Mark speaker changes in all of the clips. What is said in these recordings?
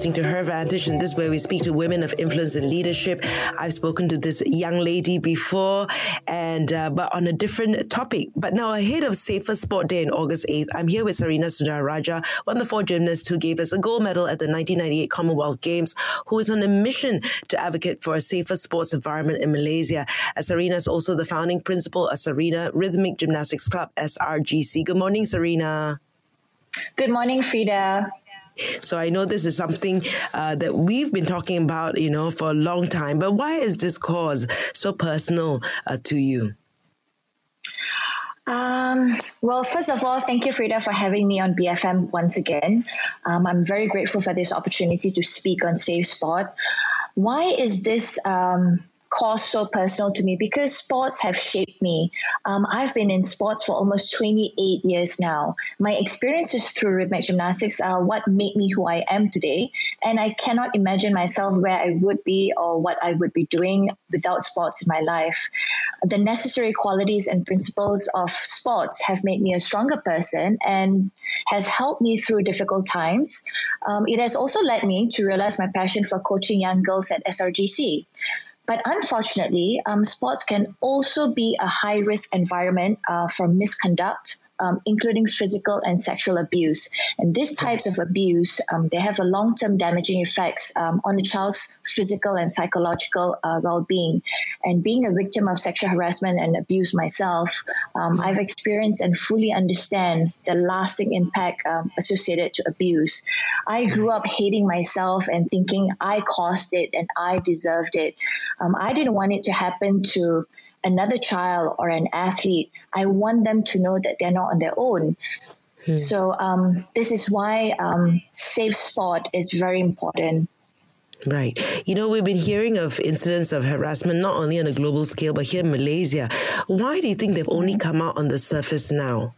Speaker 1: Listening to Her Vantage, and this is where we speak to women of influence and leadership. I've spoken to this young lady before, and uh, but on a different topic. But now, ahead of Safer Sport Day on August 8th, I'm here with Sarina Sundara Rajah, one of the four gymnasts who gave us a gold medal at the 1998 Commonwealth Games, who is on a mission to advocate for a safer sports environment in Malaysia. As Sarina is also the founding principal of Sarina Rhythmic Gymnastics Club, SRGC. Good morning, Sarina.
Speaker 2: Good morning, Freda.
Speaker 1: So I know this is something uh, that we've been talking about, you know, for a long time. But why is this cause so personal uh, to you?
Speaker 2: Um, well, first of all, thank you, Freda, for having me on BFM once again. Um, I'm very grateful for this opportunity to speak on Safe Sport. Why is this um, cause so personal to me because sports have shaped me. Um, I've been in sports for almost 28 years now. My experiences through rhythmic gymnastics are what made me who I am today. And I cannot imagine myself where I would be or what I would be doing without sports in my life. The necessary qualities and principles of sports have made me a stronger person and has helped me through difficult times. Um, it has also led me to realize my passion for coaching young girls at SRGC. But unfortunately, um, sports can also be a high risk environment uh, for misconduct, um, including physical and sexual abuse. And these types of abuse, um, they have a long-term damaging effects um, on a child's physical and psychological uh, well-being. And being a victim of sexual harassment and abuse myself, um, I've experienced and fully understand the lasting impact um, associated to abuse. I grew up hating myself and thinking I caused it and I deserved it. Um, I didn't want it to happen to another child or an athlete, I want them to know that they're not on their own. Hmm. So um, this is why um, safe sport is very important.
Speaker 1: Right. You know, we've been hearing of incidents of harassment not only on a global scale, but here in Malaysia. Why do you think they've only come out on the surface now?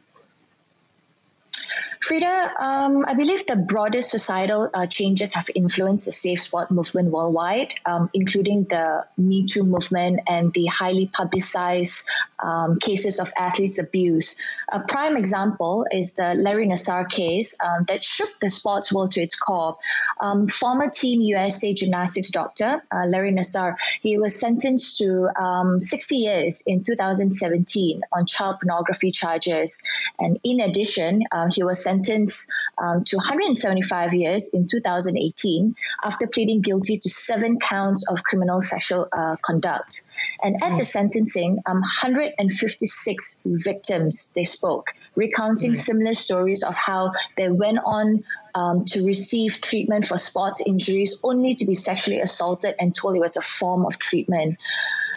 Speaker 2: Freda, um, I believe the broader societal uh, changes have influenced the safe sport movement worldwide, um, including the Me Too movement and the highly publicized um, cases of athletes' abuse. A prime example is the Larry Nassar case um, that shook the sports world to its core. Um, former Team USA gymnastics doctor uh, Larry Nassar, he was sentenced to um, 60 years in 2017 on child pornography charges, and in addition, uh, he was sentenced um, to 175 years in 2018 after pleading guilty to seven counts of criminal sexual uh, conduct. And at mm. the sentencing, um, 156 victims they spoke, recounting mm. similar stories of how they went on um, to receive treatment for sports injuries only to be sexually assaulted and told it was a form of treatment.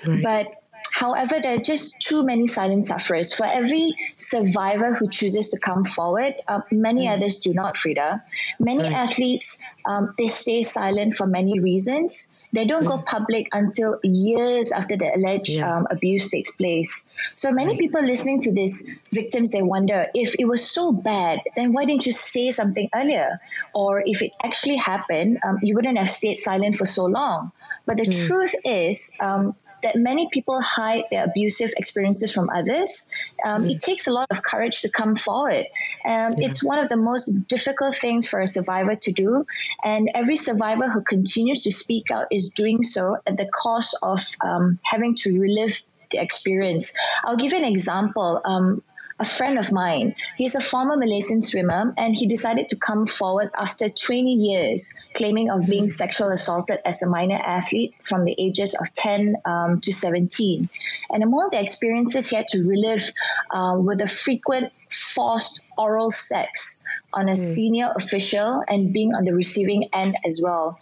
Speaker 2: Right. But However, there are just too many silent sufferers. For every survivor who chooses to come forward, uh, many mm. others do not, Freda. Many right. athletes, um, they stay silent for many reasons. They don't mm. go public until years after the alleged yeah. um, abuse takes place. So many right. people listening to these victims, they wonder if it was so bad, then why didn't you say something earlier? Or if it actually happened, um, you wouldn't have stayed silent for so long. But the mm. truth is, um, that many people hide their abusive experiences from others. Um, mm. It takes a lot of courage to come forward. Um, yeah. It's one of the most difficult things for a survivor to do. And every survivor who continues to speak out is doing so at the cost of um, having to relive the experience. I'll give you an example. Um, a friend of mine. He's a former Malaysian swimmer and he decided to come forward after 20 years claiming of being sexual assaulted as a minor athlete from the ages of 10 um, to 17. And among the experiences he had to relive uh, were the frequent forced oral sex on a mm. senior official and being on the receiving end as well.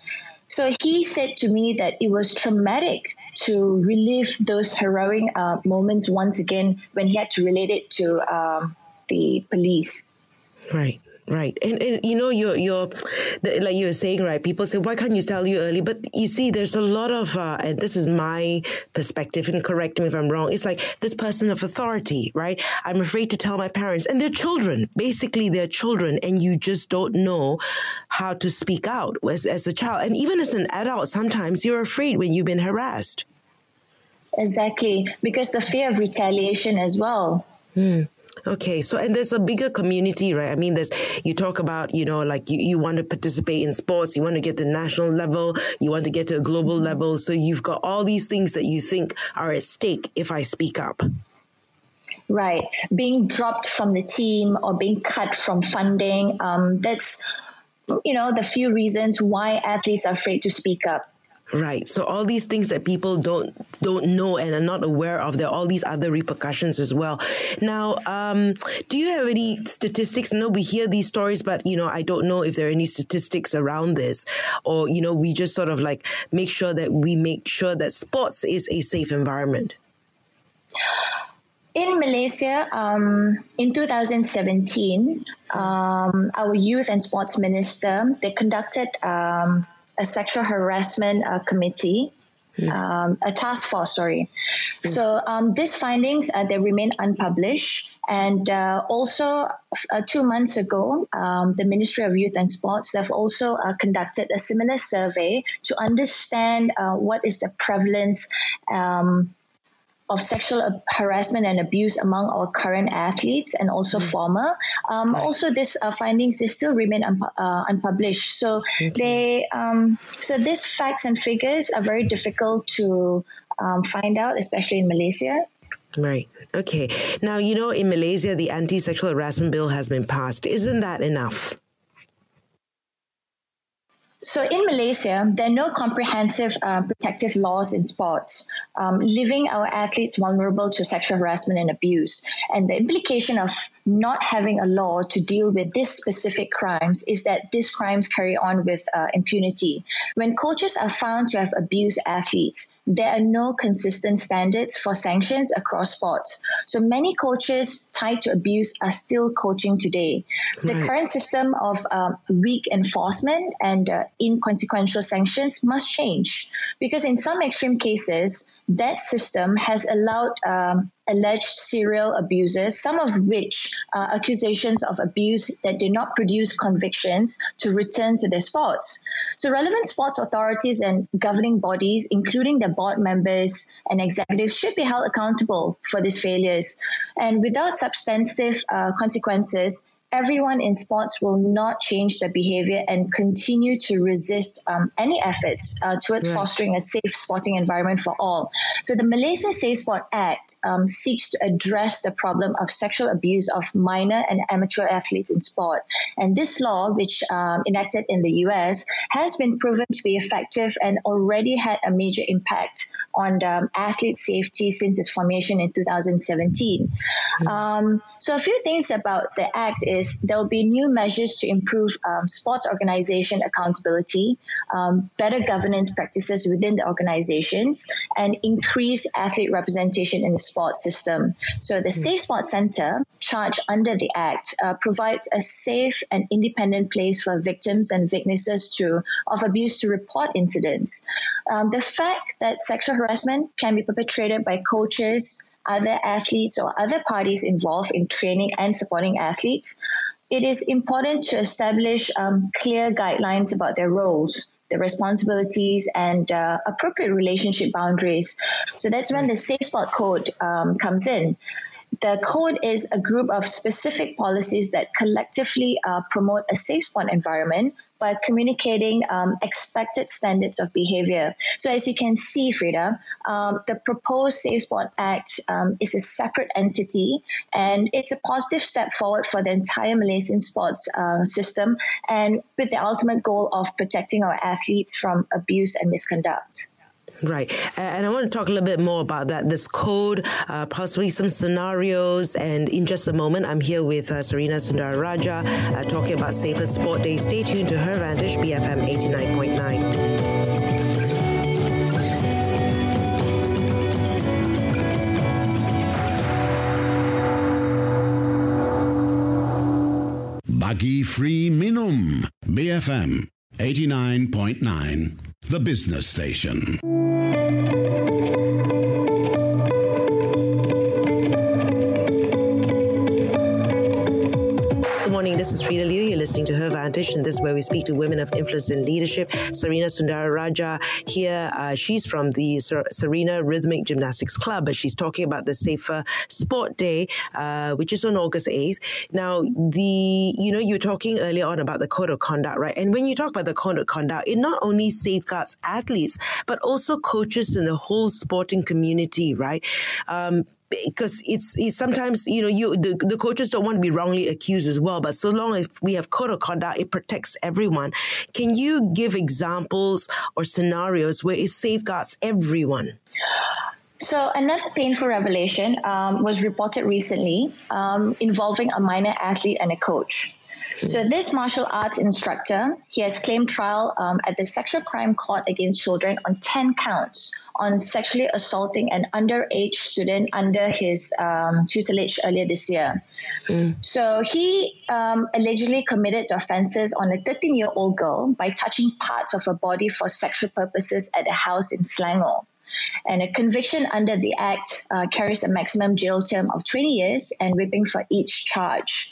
Speaker 2: So he said to me that it was traumatic to relive those heroic uh, moments once again when he had to relate it to um, the police.
Speaker 1: Right. Right, and, and you know you're you're like you were saying right. People say why can't you tell you early? But you see, there's a lot of uh, and this is my perspective. And correct me if I'm wrong. It's like this person of authority, right? I'm afraid to tell my parents, and they're children. Basically, they're children, and you just don't know how to speak out as as a child, and even as an adult. Sometimes you're afraid when you've been harassed.
Speaker 2: Exactly, because the fear of retaliation as well.
Speaker 1: Hmm. Okay, so and there's a bigger community, right? I mean, there's you talk about you know like you, you want to participate in sports, you want to get to national level, you want to get to a global level. So you've got all these things that you think are at stake if I speak up.
Speaker 2: Right, being dropped from the team or being cut from funding. Um, that's you know the few reasons why athletes are afraid to speak up.
Speaker 1: Right. So all these things that people don't don't know and are not aware of, there are all these other repercussions as well. Now, um, do you have any statistics? No, we hear these stories, but you know, I don't know if there are any statistics around this, or you know, we just sort of like make sure that we make sure that sports is a safe environment.
Speaker 2: In Malaysia, um, in 2017, um, our youth and sports minister they conducted um, a sexual harassment uh, committee. Mm. Um, a task force, sorry. Mm. So um, these findings uh, they remain unpublished, and uh, also uh, two months ago, um, the Ministry of Youth and Sports have also uh, conducted a similar survey to understand uh, what is the prevalence um, of sexual harassment and abuse among our current athletes and also mm. former. Um, right. Also, these uh, findings they still remain un- uh, unpublished. So they um, so these facts and figures are very difficult to um, find out, especially in Malaysia.
Speaker 1: Right. Okay. Now you know in Malaysia the anti-sexual harassment bill has been passed. Isn't that enough?
Speaker 2: So in Malaysia, there are no comprehensive uh, protective laws in sports, um, leaving our athletes vulnerable to sexual harassment and abuse. And the implication of not having a law to deal with these specific crimes is that these crimes carry on with uh, impunity. When coaches are found to have abused athletes, there are no consistent standards for sanctions across sports. So many coaches tied to abuse are still coaching today. The right. current system of um, weak enforcement and uh, inconsequential sanctions must change because in some extreme cases, that system has allowed um, alleged serial abusers, some of which are accusations of abuse that did not produce convictions, to return to their sports. So, relevant sports authorities and governing bodies, including their board members and executives, should be held accountable for these failures. And without substantive uh, consequences, everyone in sports will not change their behavior and continue to resist um, any efforts uh, towards right. fostering a safe sporting environment for all. So the Malaysia Safe Sport Act um, seeks to address the problem of sexual abuse of minor and amateur athletes in sport. And this law, which um, enacted in the US, has been proven to be effective and already had a major impact on um, athlete safety since its formation in 2017. Mm-hmm. Um, so a few things about the act is is there'll be new measures to improve um, sports organization accountability, um, better governance practices within the organizations, and increase athlete representation in the sports system. So the Safe Sport Center, charged under the Act, uh, provides a safe and independent place for victims and witnesses to of abuse to report incidents. Um, the fact that sexual harassment can be perpetrated by coaches, other athletes or other parties involved in training and supporting athletes, it is important to establish um, clear guidelines about their roles, their responsibilities, and uh, appropriate relationship boundaries. So that's when the Safe Sport Code um, comes in. The code is a group of specific policies that collectively uh, promote a safe sport environment by communicating um, expected standards of behavior. So, as you can see, Freda, um, the proposed Safe Sport Act um, is a separate entity and it's a positive step forward for the entire Malaysian sports uh, system and with the ultimate goal of protecting our athletes from abuse and misconduct.
Speaker 1: Right. And I want to talk a little bit more about that, this code, uh, possibly some scenarios. And in just a moment, I'm here with uh, Sarina Sundara Rajah uh, talking about Safer Sport Day. Stay tuned to Her Vantage, BFM 89.9.
Speaker 3: lagi free minum. BFM 89.9, the business station.
Speaker 1: This is where we speak to women of influence and leadership. Sarina Sundara Rajah here. Uh, she's from the Ser- Sarina Rhythmic Gymnastics Club, but she's talking about the Safer Sport Day, uh, which is on August 8th. Now, the you know, you were talking earlier on about the code of conduct, right? And when you talk about the code of conduct, it not only safeguards athletes, but also coaches and the whole sporting community, right? Um, because it's, it's sometimes you know you the, the coaches don't want to be wrongly accused as well but so long as we have code of conduct it protects everyone. Can you give examples or scenarios where it safeguards everyone?
Speaker 2: So another painful revelation um, was reported recently um, involving a minor athlete and a coach so this martial arts instructor, he has claimed trial um, at the sexual crime court against children on 10 counts on sexually assaulting an underage student under his um, tutelage earlier this year. Mm. So he um, allegedly committed offenses on a 13 year old girl by touching parts of her body for sexual purposes at a house in Selangor. And a conviction under the Act uh, carries a maximum jail term of 20 years and whipping for each charge.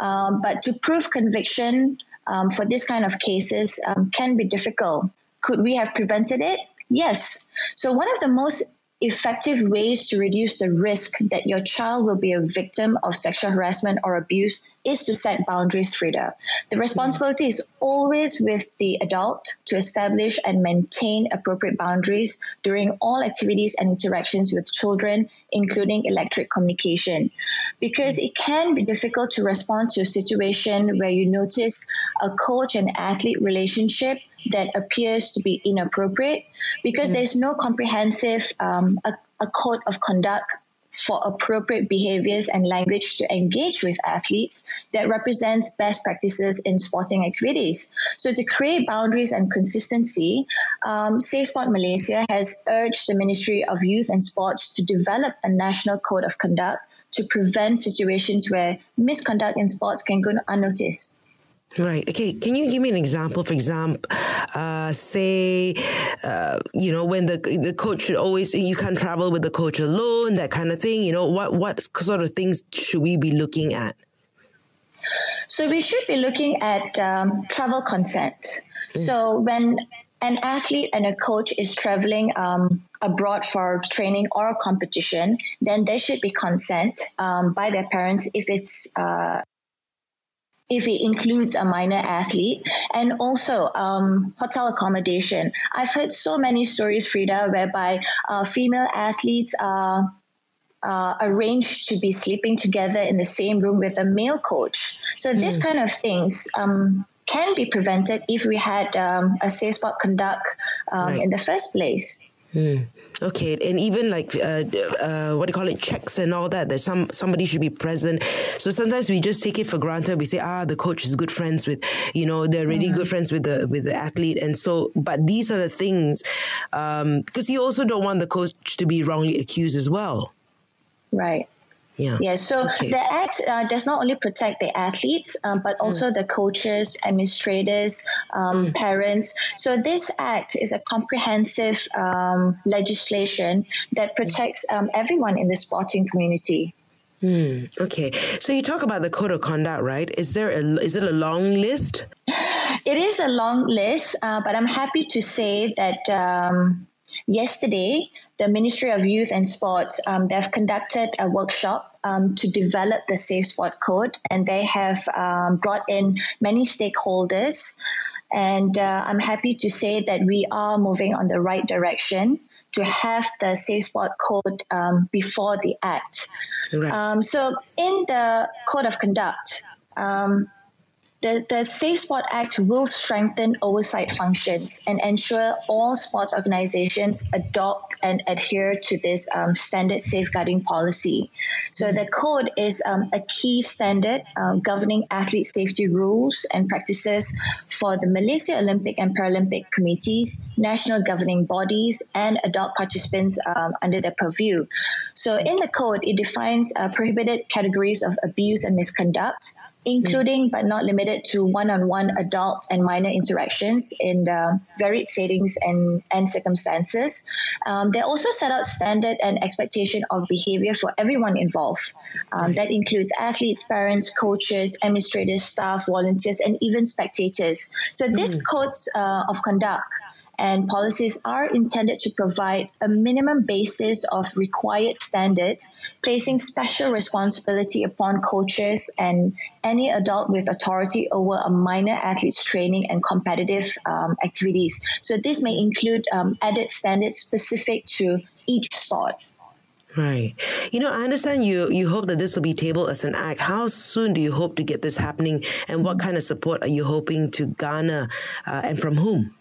Speaker 2: Um, but to prove conviction um, for this kind of cases um, can be difficult. Could we have prevented it? Yes. So, one of the most effective ways to reduce the risk that your child will be a victim of sexual harassment or abuse is to set boundaries, Freda. The responsibility is always with the adult to establish and maintain appropriate boundaries during all activities and interactions with children, including electric communication. Because it can be difficult to respond to a situation where you notice a coach and athlete relationship that appears to be inappropriate because mm. there's no comprehensive um, a, a code of conduct for appropriate behaviors and language to engage with athletes that represents best practices in sporting activities. So, to create boundaries and consistency, um, Safe Sport Malaysia has urged the Ministry of Youth and Sports to develop a national code of conduct to prevent situations where misconduct in sports can go unnoticed.
Speaker 1: Right. Okay. Can you give me an example? For example, uh, say, uh, you know, when the the coach should always you can't travel with the coach alone, that kind of thing. You know, what what sort of things should we be looking at?
Speaker 2: So we should be looking at um, travel consent. Mm. So when an athlete and a coach is traveling um, abroad for training or a competition, then there should be consent um, by their parents if it's uh, if it includes a minor athlete and also um, hotel accommodation. I've heard so many stories, Freda, whereby uh, female athletes are. Uh, arranged to be sleeping together in the same room with a male coach. So, mm. this kind of things um, can be prevented if we had um, a safe sport conduct um, right. in the first place.
Speaker 1: Mm. Okay, and even like uh, uh, what do you call it, checks and all that. That some somebody should be present. So sometimes we just take it for granted. We say, ah, the coach is good friends with, you know, they're really mm-hmm. good friends with the with the athlete, and so. But these are the things um, because you also don't want the coach to be wrongly accused as well.
Speaker 2: Right.
Speaker 1: Yeah.
Speaker 2: Yeah. So okay. the act uh, does not only protect the athletes, um, but also mm. the coaches, administrators, um, mm. parents. So this act is a comprehensive um, legislation that protects um, everyone in the sporting community.
Speaker 1: Hmm. Okay. So you talk about the code of conduct, right? Is there a is it a long list?
Speaker 2: It is a long list, uh, but I'm happy to say that um, yesterday the Ministry of Youth and Sports, um, they've conducted a workshop um, to develop the Safe Sport Code, and they have um, brought in many stakeholders. And uh, I'm happy to say that we are moving on the right direction to have the Safe Sport Code um, before the Act. Right. Um, so, in the Code of Conduct, um, the, the Safe Sport Act will strengthen oversight functions and ensure all sports organizations adopt and adhere to this um, standard safeguarding policy. So the code is um, a key standard um, governing athlete safety rules and practices for the Malaysia Olympic and Paralympic committees, national governing bodies, and adult participants um, under their purview. So in the code, it defines uh, prohibited categories of abuse and misconduct including but not limited to one-on-one adult and minor interactions in varied settings and, and circumstances. Um, they also set out standard and expectation of behavior for everyone involved. Um, that includes athletes, parents, coaches, administrators, staff, volunteers, and even spectators. So this mm. codes uh, of conduct and policies are intended to provide a minimum basis of required standards, placing special responsibility upon coaches and any adult with authority over a minor athlete's training and competitive um, activities. So, this may include um, added standards specific to each sport.
Speaker 1: Right. You know, I understand you you hope that this will be tabled as an act. How soon do you hope to get this happening, and what kind of support are you hoping to garner, uh, and from whom?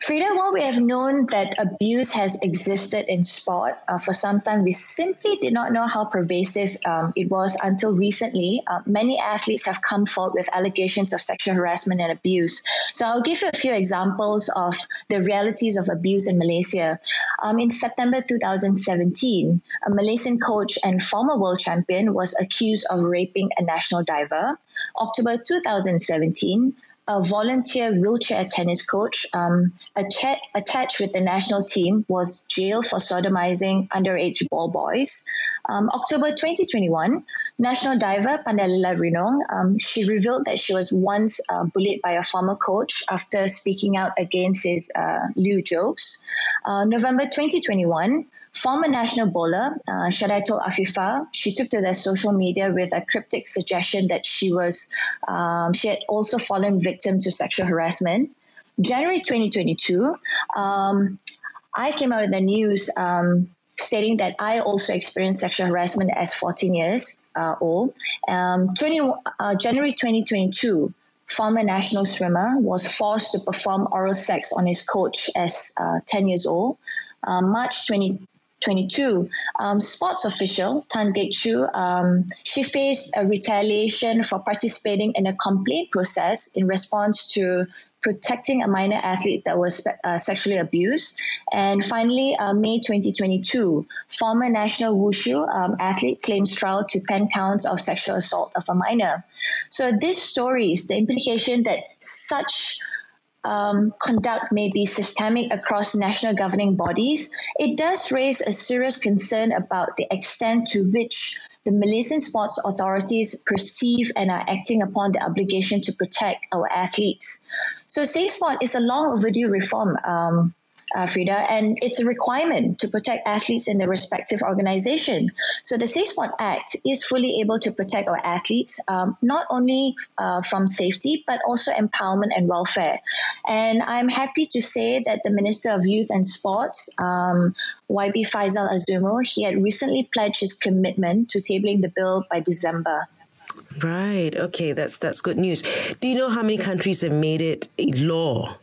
Speaker 2: Freda, while we have known that abuse has existed in sport uh, for some time, we simply did not know how pervasive um, it was until recently. Uh, many athletes have come forward with allegations of sexual harassment and abuse. So I'll give you a few examples of the realities of abuse in Malaysia. Um, in September 2017, a Malaysian coach and former world champion was accused of raping a national diver. October 2017, a volunteer wheelchair tennis coach um, att- attached with the national team was jailed for sodomizing underage ball boys. Um, October 2021, national diver Pandelela Rinong, um, she revealed that she was once uh, bullied by a former coach after speaking out against his uh, lewd jokes. Uh, November 2021, Former national bowler uh, Afifa, she took to their social media with a cryptic suggestion that she was um, she had also fallen victim to sexual harassment. January 2022, um, I came out in the news um, stating that I also experienced sexual harassment as 14 years uh, old. Um, 20, uh, January 2022, former national swimmer was forced to perform oral sex on his coach as uh, 10 years old. Uh, March 20, 22, um, sports official Tan Gek Chu, um, she faced a retaliation for participating in a complaint process in response to protecting a minor athlete that was uh, sexually abused. And finally, uh, May 2022, former national wushu um, athlete claims trial to 10 counts of sexual assault of a minor. So, these stories, the implication that such um, conduct may be systemic across national governing bodies, it does raise a serious concern about the extent to which the Malaysian sports authorities perceive and are acting upon the obligation to protect our athletes. So, Safe Sport is a long overdue reform. Um, uh, Freda, and it's a requirement to protect athletes in their respective organization. So the Safe Sport Act is fully able to protect our athletes, um, not only uh, from safety, but also empowerment and welfare. And I'm happy to say that the Minister of Youth and Sports, um, YB Faizal Azumu, he had recently pledged his commitment to tabling the bill by December.
Speaker 1: Right. Okay, that's that's good news. Do you know how many countries have made it a law?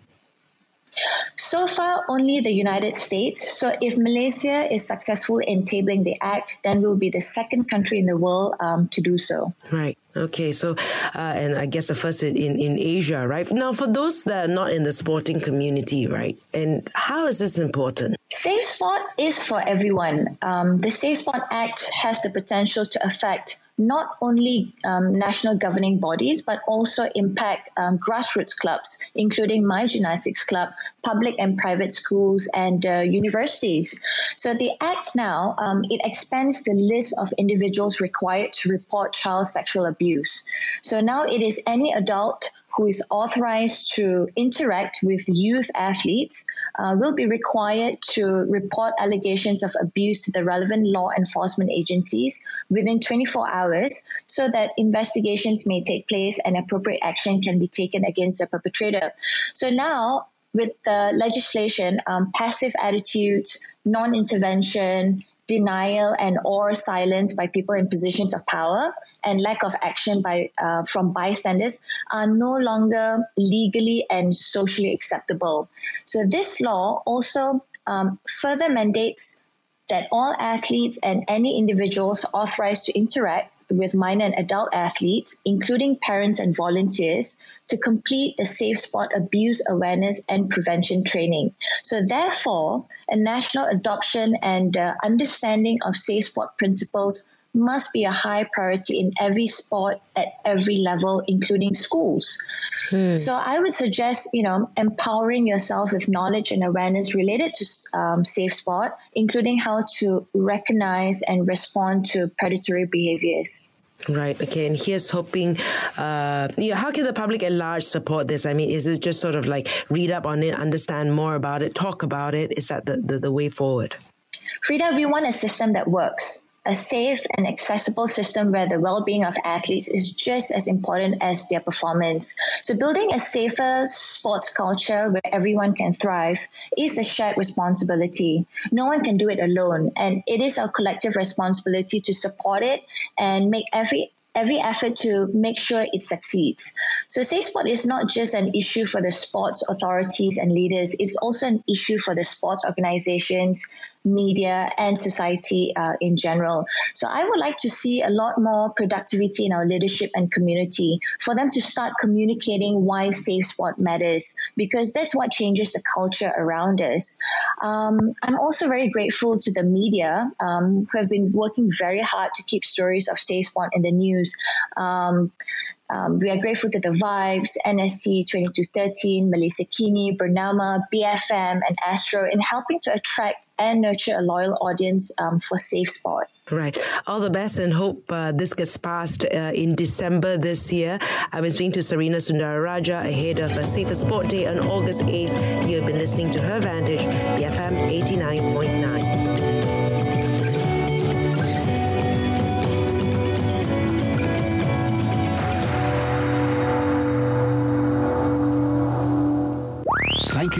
Speaker 2: So far, only the United States. So, if Malaysia is successful in tabling the act, then we'll be the second country in the world um, to do so.
Speaker 1: Right. Okay. So, uh, and I guess the first in, in Asia, right? Now, for those that are not in the sporting community, right? And how is this important?
Speaker 2: Safe Sport is for everyone. Um, the Safe Sport Act has the potential to affect not only um, national governing bodies, but also impact um, grassroots clubs, including my gymnastics club, public and private schools, and uh, universities. So the Act now, um, it expands the list of individuals required to report child sexual abuse. So now it is any adult who is authorized to interact with youth athletes uh, will be required to report allegations of abuse to the relevant law enforcement agencies within 24 hours so that investigations may take place and appropriate action can be taken against the perpetrator. So now, with the legislation, um, passive attitudes, non intervention, denial and or silence by people in positions of power and lack of action by uh, from bystanders are no longer legally and socially acceptable. So this law also um, further mandates that all athletes and any individuals authorized to interact with minor and adult athletes, including parents and volunteers, to complete the Safe Sport abuse awareness and prevention training. So, therefore, a national adoption and uh, understanding of Safe Sport principles must be a high priority in every sport at every level, including schools. Hmm. So I would suggest, you know, empowering yourself with knowledge and awareness related to um, safe sport, including how to recognize and respond to predatory behaviors.
Speaker 1: Right. Okay. And here's hoping. Uh, yeah. How can the public at large support this? I mean, is it just sort of like read up on it, understand more about it, talk about it? Is that the, the, the way forward?
Speaker 2: Freda, we want a system that works a safe and accessible system where the well-being of athletes is just as important as their performance. So building a safer sports culture where everyone can thrive is a shared responsibility. No one can do it alone and it is our collective responsibility to support it and make every every effort to make sure it succeeds. So safe sport is not just an issue for the sports authorities and leaders, it's also an issue for the sports organizations, media and society uh, in general. So I would like to see a lot more productivity in our leadership and community for them to start communicating why safe sport matters because that's what changes the culture around us. Um, I'm also very grateful to the media um, who have been working very hard to keep stories of safe sport in the news. Um, um, we are grateful to the Vibes, NST 2213, Malaysiakini, Bernama, BFM, and Astro in helping to attract and nurture a loyal audience um, for Safe Sport.
Speaker 1: Right. All the best and hope uh, this gets passed uh, in December this year. I was speaking to Sarina Sundara Rajah ahead of a Safer Sport Day on August 8th. You have been listening to Her Vantage, BFM 89.9.